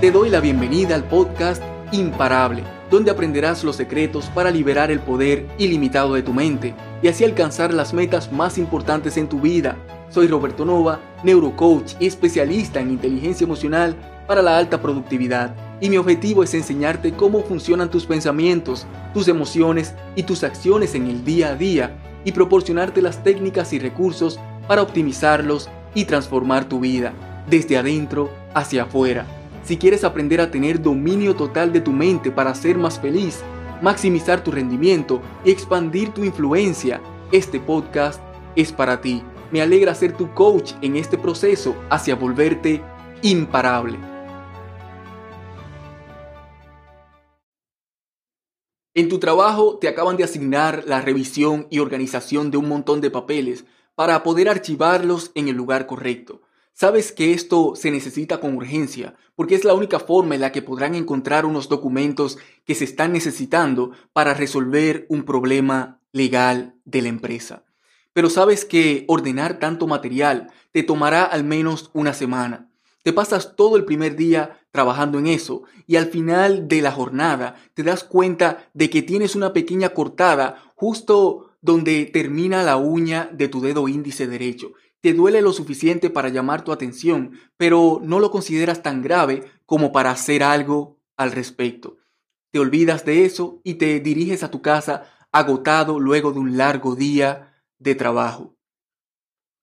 Te doy la bienvenida al podcast Imparable, donde aprenderás los secretos para liberar el poder ilimitado de tu mente y así alcanzar las metas más importantes en tu vida. Soy Roberto Nova, neurocoach y especialista en inteligencia emocional para la alta productividad. Y mi objetivo es enseñarte cómo funcionan tus pensamientos, tus emociones y tus acciones en el día a día y proporcionarte las técnicas y recursos para optimizarlos y transformar tu vida desde adentro hacia afuera. Si quieres aprender a tener dominio total de tu mente para ser más feliz, maximizar tu rendimiento y expandir tu influencia, este podcast es para ti. Me alegra ser tu coach en este proceso hacia volverte imparable. En tu trabajo te acaban de asignar la revisión y organización de un montón de papeles para poder archivarlos en el lugar correcto. Sabes que esto se necesita con urgencia, porque es la única forma en la que podrán encontrar unos documentos que se están necesitando para resolver un problema legal de la empresa. Pero sabes que ordenar tanto material te tomará al menos una semana. Te pasas todo el primer día trabajando en eso y al final de la jornada te das cuenta de que tienes una pequeña cortada justo donde termina la uña de tu dedo índice derecho te duele lo suficiente para llamar tu atención, pero no lo consideras tan grave como para hacer algo al respecto. Te olvidas de eso y te diriges a tu casa agotado luego de un largo día de trabajo.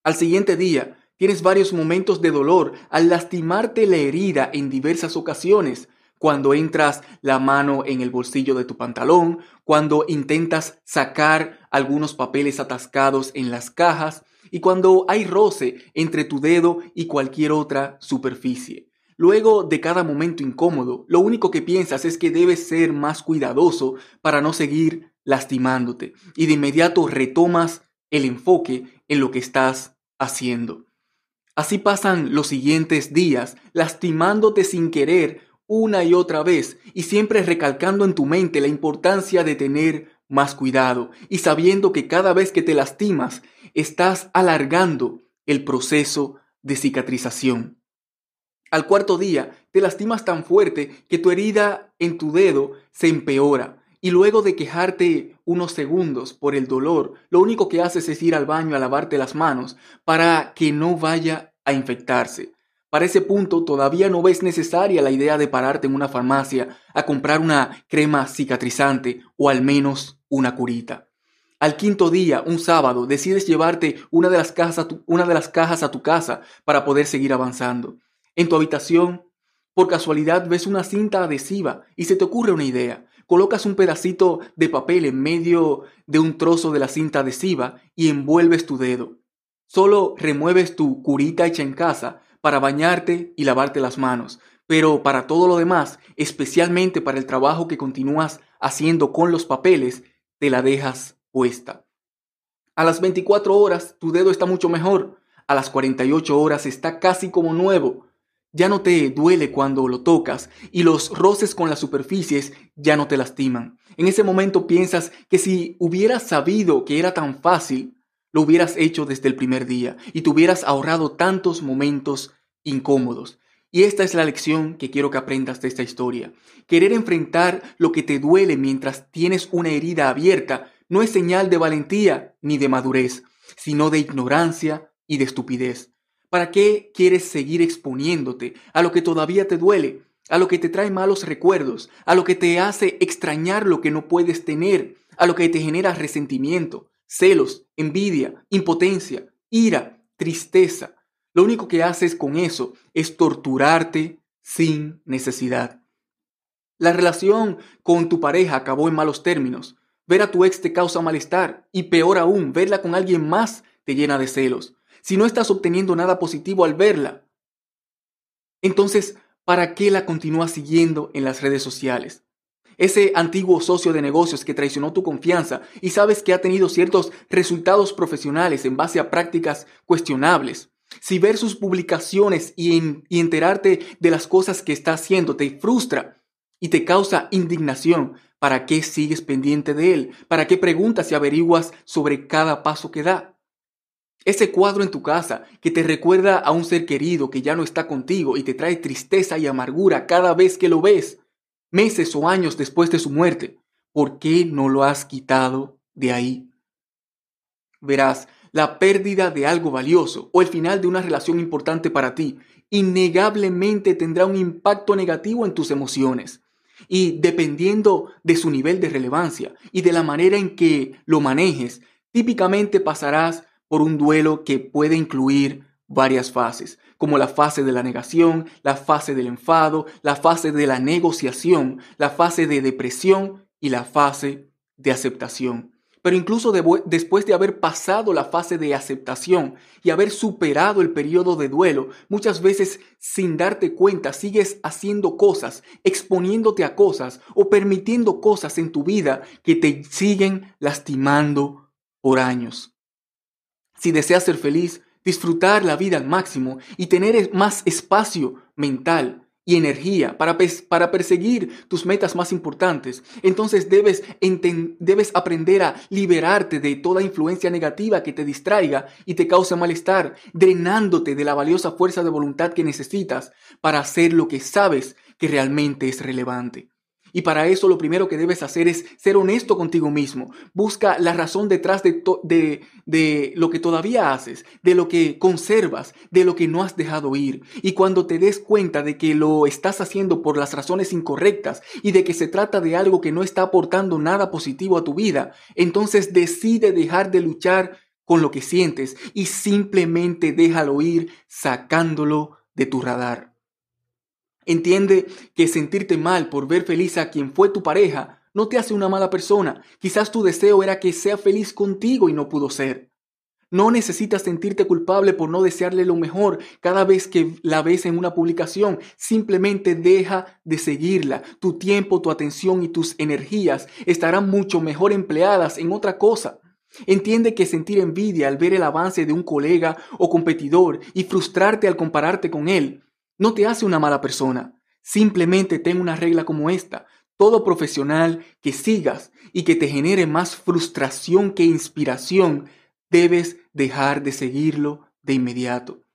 Al siguiente día, tienes varios momentos de dolor al lastimarte la herida en diversas ocasiones, cuando entras la mano en el bolsillo de tu pantalón, cuando intentas sacar algunos papeles atascados en las cajas, y cuando hay roce entre tu dedo y cualquier otra superficie. Luego de cada momento incómodo, lo único que piensas es que debes ser más cuidadoso para no seguir lastimándote y de inmediato retomas el enfoque en lo que estás haciendo. Así pasan los siguientes días, lastimándote sin querer una y otra vez y siempre recalcando en tu mente la importancia de tener más cuidado y sabiendo que cada vez que te lastimas estás alargando el proceso de cicatrización. Al cuarto día te lastimas tan fuerte que tu herida en tu dedo se empeora y luego de quejarte unos segundos por el dolor, lo único que haces es ir al baño a lavarte las manos para que no vaya a infectarse. Para ese punto todavía no ves necesaria la idea de pararte en una farmacia a comprar una crema cicatrizante o al menos una curita. Al quinto día, un sábado, decides llevarte una de, las cajas a tu, una de las cajas a tu casa para poder seguir avanzando. En tu habitación, por casualidad ves una cinta adhesiva y se te ocurre una idea. Colocas un pedacito de papel en medio de un trozo de la cinta adhesiva y envuelves tu dedo. Solo remueves tu curita hecha en casa para bañarte y lavarte las manos, pero para todo lo demás, especialmente para el trabajo que continúas haciendo con los papeles, te la dejas A las 24 horas tu dedo está mucho mejor. A las 48 horas está casi como nuevo. Ya no te duele cuando lo tocas y los roces con las superficies ya no te lastiman. En ese momento piensas que si hubieras sabido que era tan fácil, lo hubieras hecho desde el primer día y te hubieras ahorrado tantos momentos incómodos. Y esta es la lección que quiero que aprendas de esta historia. Querer enfrentar lo que te duele mientras tienes una herida abierta no es señal de valentía ni de madurez, sino de ignorancia y de estupidez. ¿Para qué quieres seguir exponiéndote a lo que todavía te duele, a lo que te trae malos recuerdos, a lo que te hace extrañar lo que no puedes tener, a lo que te genera resentimiento, celos, envidia, impotencia, ira, tristeza? Lo único que haces con eso es torturarte sin necesidad. La relación con tu pareja acabó en malos términos. Ver a tu ex te causa malestar y peor aún, verla con alguien más te llena de celos. Si no estás obteniendo nada positivo al verla, entonces, ¿para qué la continúas siguiendo en las redes sociales? Ese antiguo socio de negocios que traicionó tu confianza y sabes que ha tenido ciertos resultados profesionales en base a prácticas cuestionables. Si ver sus publicaciones y, y enterarte de las cosas que está haciendo te frustra y te causa indignación, ¿Para qué sigues pendiente de él? ¿Para qué preguntas y averiguas sobre cada paso que da? Ese cuadro en tu casa que te recuerda a un ser querido que ya no está contigo y te trae tristeza y amargura cada vez que lo ves, meses o años después de su muerte, ¿por qué no lo has quitado de ahí? Verás, la pérdida de algo valioso o el final de una relación importante para ti innegablemente tendrá un impacto negativo en tus emociones. Y dependiendo de su nivel de relevancia y de la manera en que lo manejes, típicamente pasarás por un duelo que puede incluir varias fases, como la fase de la negación, la fase del enfado, la fase de la negociación, la fase de depresión y la fase de aceptación. Pero incluso después de haber pasado la fase de aceptación y haber superado el periodo de duelo, muchas veces sin darte cuenta sigues haciendo cosas, exponiéndote a cosas o permitiendo cosas en tu vida que te siguen lastimando por años. Si deseas ser feliz, disfrutar la vida al máximo y tener más espacio mental, y energía para, para perseguir tus metas más importantes. Entonces debes, debes aprender a liberarte de toda influencia negativa que te distraiga y te cause malestar, drenándote de la valiosa fuerza de voluntad que necesitas para hacer lo que sabes que realmente es relevante. Y para eso lo primero que debes hacer es ser honesto contigo mismo. Busca la razón detrás de, de, lo que todavía haces, de lo que conservas, de lo que no has dejado ir. Y cuando te des cuenta de que lo estás haciendo por las razones incorrectas y de que se trata de algo que no está aportando nada positivo a tu vida, entonces decide dejar de luchar con lo que sientes y simplemente déjalo ir sacándolo de tu radar. Entiende que sentirte mal por ver feliz a quien fue tu pareja no te hace una mala persona. Quizás tu deseo era que sea feliz contigo y no pudo ser. No necesitas sentirte culpable por no desearle lo mejor cada vez que la ves en una publicación. Simplemente deja de seguirla. Tu tiempo, tu atención y tus energías estarán mucho mejor empleadas en otra cosa. Entiende que sentir envidia al ver el avance de un colega o competidor y frustrarte al compararte con él no te hace una mala persona. Simplemente ten una regla como esta. Todo profesional que sigas y que te genere más frustración que inspiración, debes dejar de seguirlo de inmediato.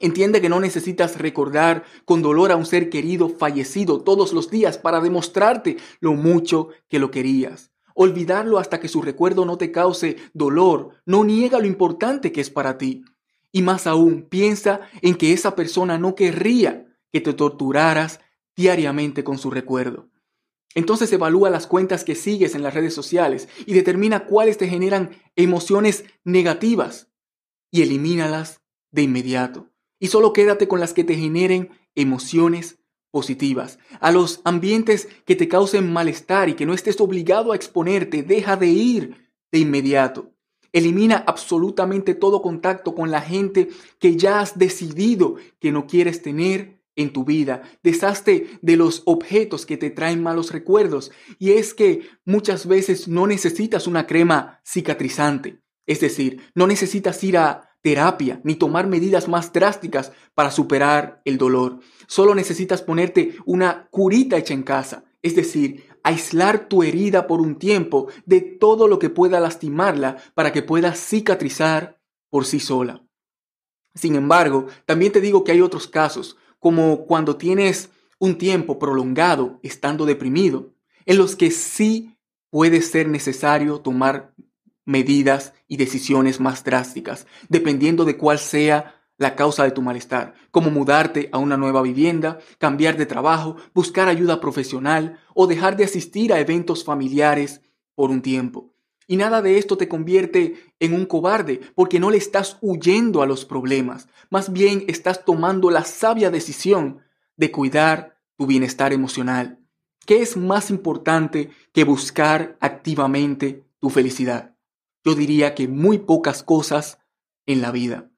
Entiende que no necesitas recordar con dolor a un ser querido fallecido todos los días para demostrarte lo mucho que lo querías. Olvidarlo hasta que su recuerdo no te cause dolor no niega lo importante que es para ti. Y más aún, piensa en que esa persona no querría que te torturaras diariamente con su recuerdo. Entonces evalúa las cuentas que sigues en las redes sociales y determina cuáles te generan emociones negativas y elimínalas de inmediato. Y solo quédate con las que te generen emociones positivas. A los ambientes que te causen malestar y que no estés obligado a exponerte, deja de ir de inmediato. Elimina absolutamente todo contacto con la gente que ya has decidido que no quieres tener en tu vida. Deshazte de los objetos que te traen malos recuerdos. Y es que muchas veces no necesitas una crema cicatrizante. Es decir, no necesitas ir a terapia ni tomar medidas más drásticas para superar el dolor. Solo necesitas ponerte una curita hecha en casa. Es decir, aislar tu herida por un tiempo de todo lo que pueda lastimarla para que pueda cicatrizar por sí sola. Sin embargo, también te digo que hay otros casos, como cuando tienes un tiempo prolongado estando deprimido, en los que sí puede ser necesario tomar medidas y decisiones más drásticas, dependiendo de cuál sea la causa de tu malestar, como mudarte a una nueva vivienda, cambiar de trabajo, buscar ayuda profesional o dejar de asistir a eventos familiares por un tiempo. Y nada de esto te convierte en un cobarde, porque no le estás huyendo a los problemas, más bien estás tomando la sabia decisión de cuidar tu bienestar emocional. ¿Qué es más importante que buscar activamente tu felicidad? Yo diría que muy pocas cosas en la vida.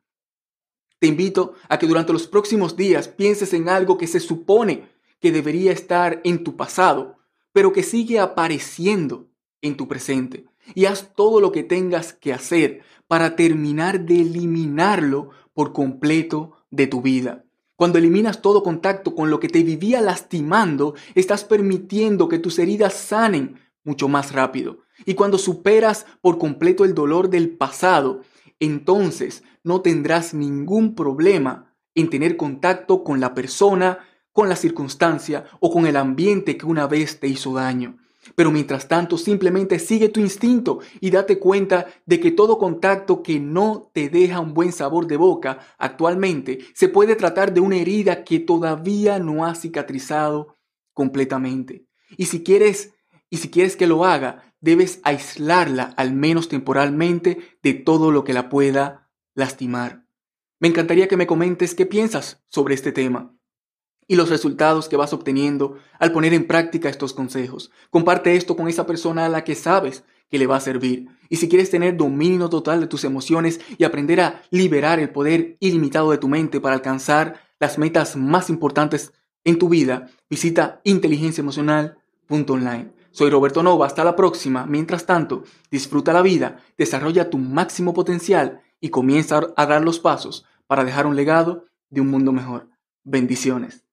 Te invito a que durante los próximos días pienses en algo que se supone que debería estar en tu pasado, pero que sigue apareciendo en tu presente. Y haz todo lo que tengas que hacer para terminar de eliminarlo por completo de tu vida. Cuando eliminas todo contacto con lo que te vivía lastimando, estás permitiendo que tus heridas sanen mucho más rápido. Y cuando superas por completo el dolor del pasado, entonces no tendrás ningún problema en tener contacto con la persona, con la circunstancia o con el ambiente que una vez te hizo daño. Pero mientras tanto, simplemente sigue tu instinto y date cuenta de que todo contacto que no te deja un buen sabor de boca actualmente se puede tratar de una herida que todavía no ha cicatrizado completamente. Y si quieres, y si quieres que lo haga, debes aislarla al menos temporalmente de todo lo que la pueda lastimar. Me encantaría que me comentes qué piensas sobre este tema y los resultados que vas obteniendo al poner en práctica estos consejos. Comparte esto con esa persona a la que sabes que le va a servir. Y si quieres tener dominio total de tus emociones y aprender a liberar el poder ilimitado de tu mente para alcanzar las metas más importantes en tu vida, visita inteligenciaemocional.online. Soy Roberto Nova, hasta la próxima. Mientras tanto, disfruta la vida, desarrolla tu máximo potencial y comienza a dar los pasos para dejar un legado de un mundo mejor. Bendiciones.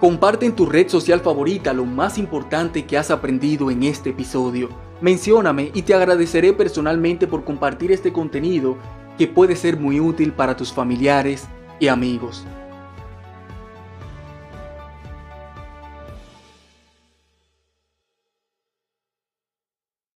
Comparte en tu red social favorita lo más importante que has aprendido en este episodio. Mencióname y te agradeceré personalmente por compartir este contenido que puede ser muy útil para tus familiares y amigos.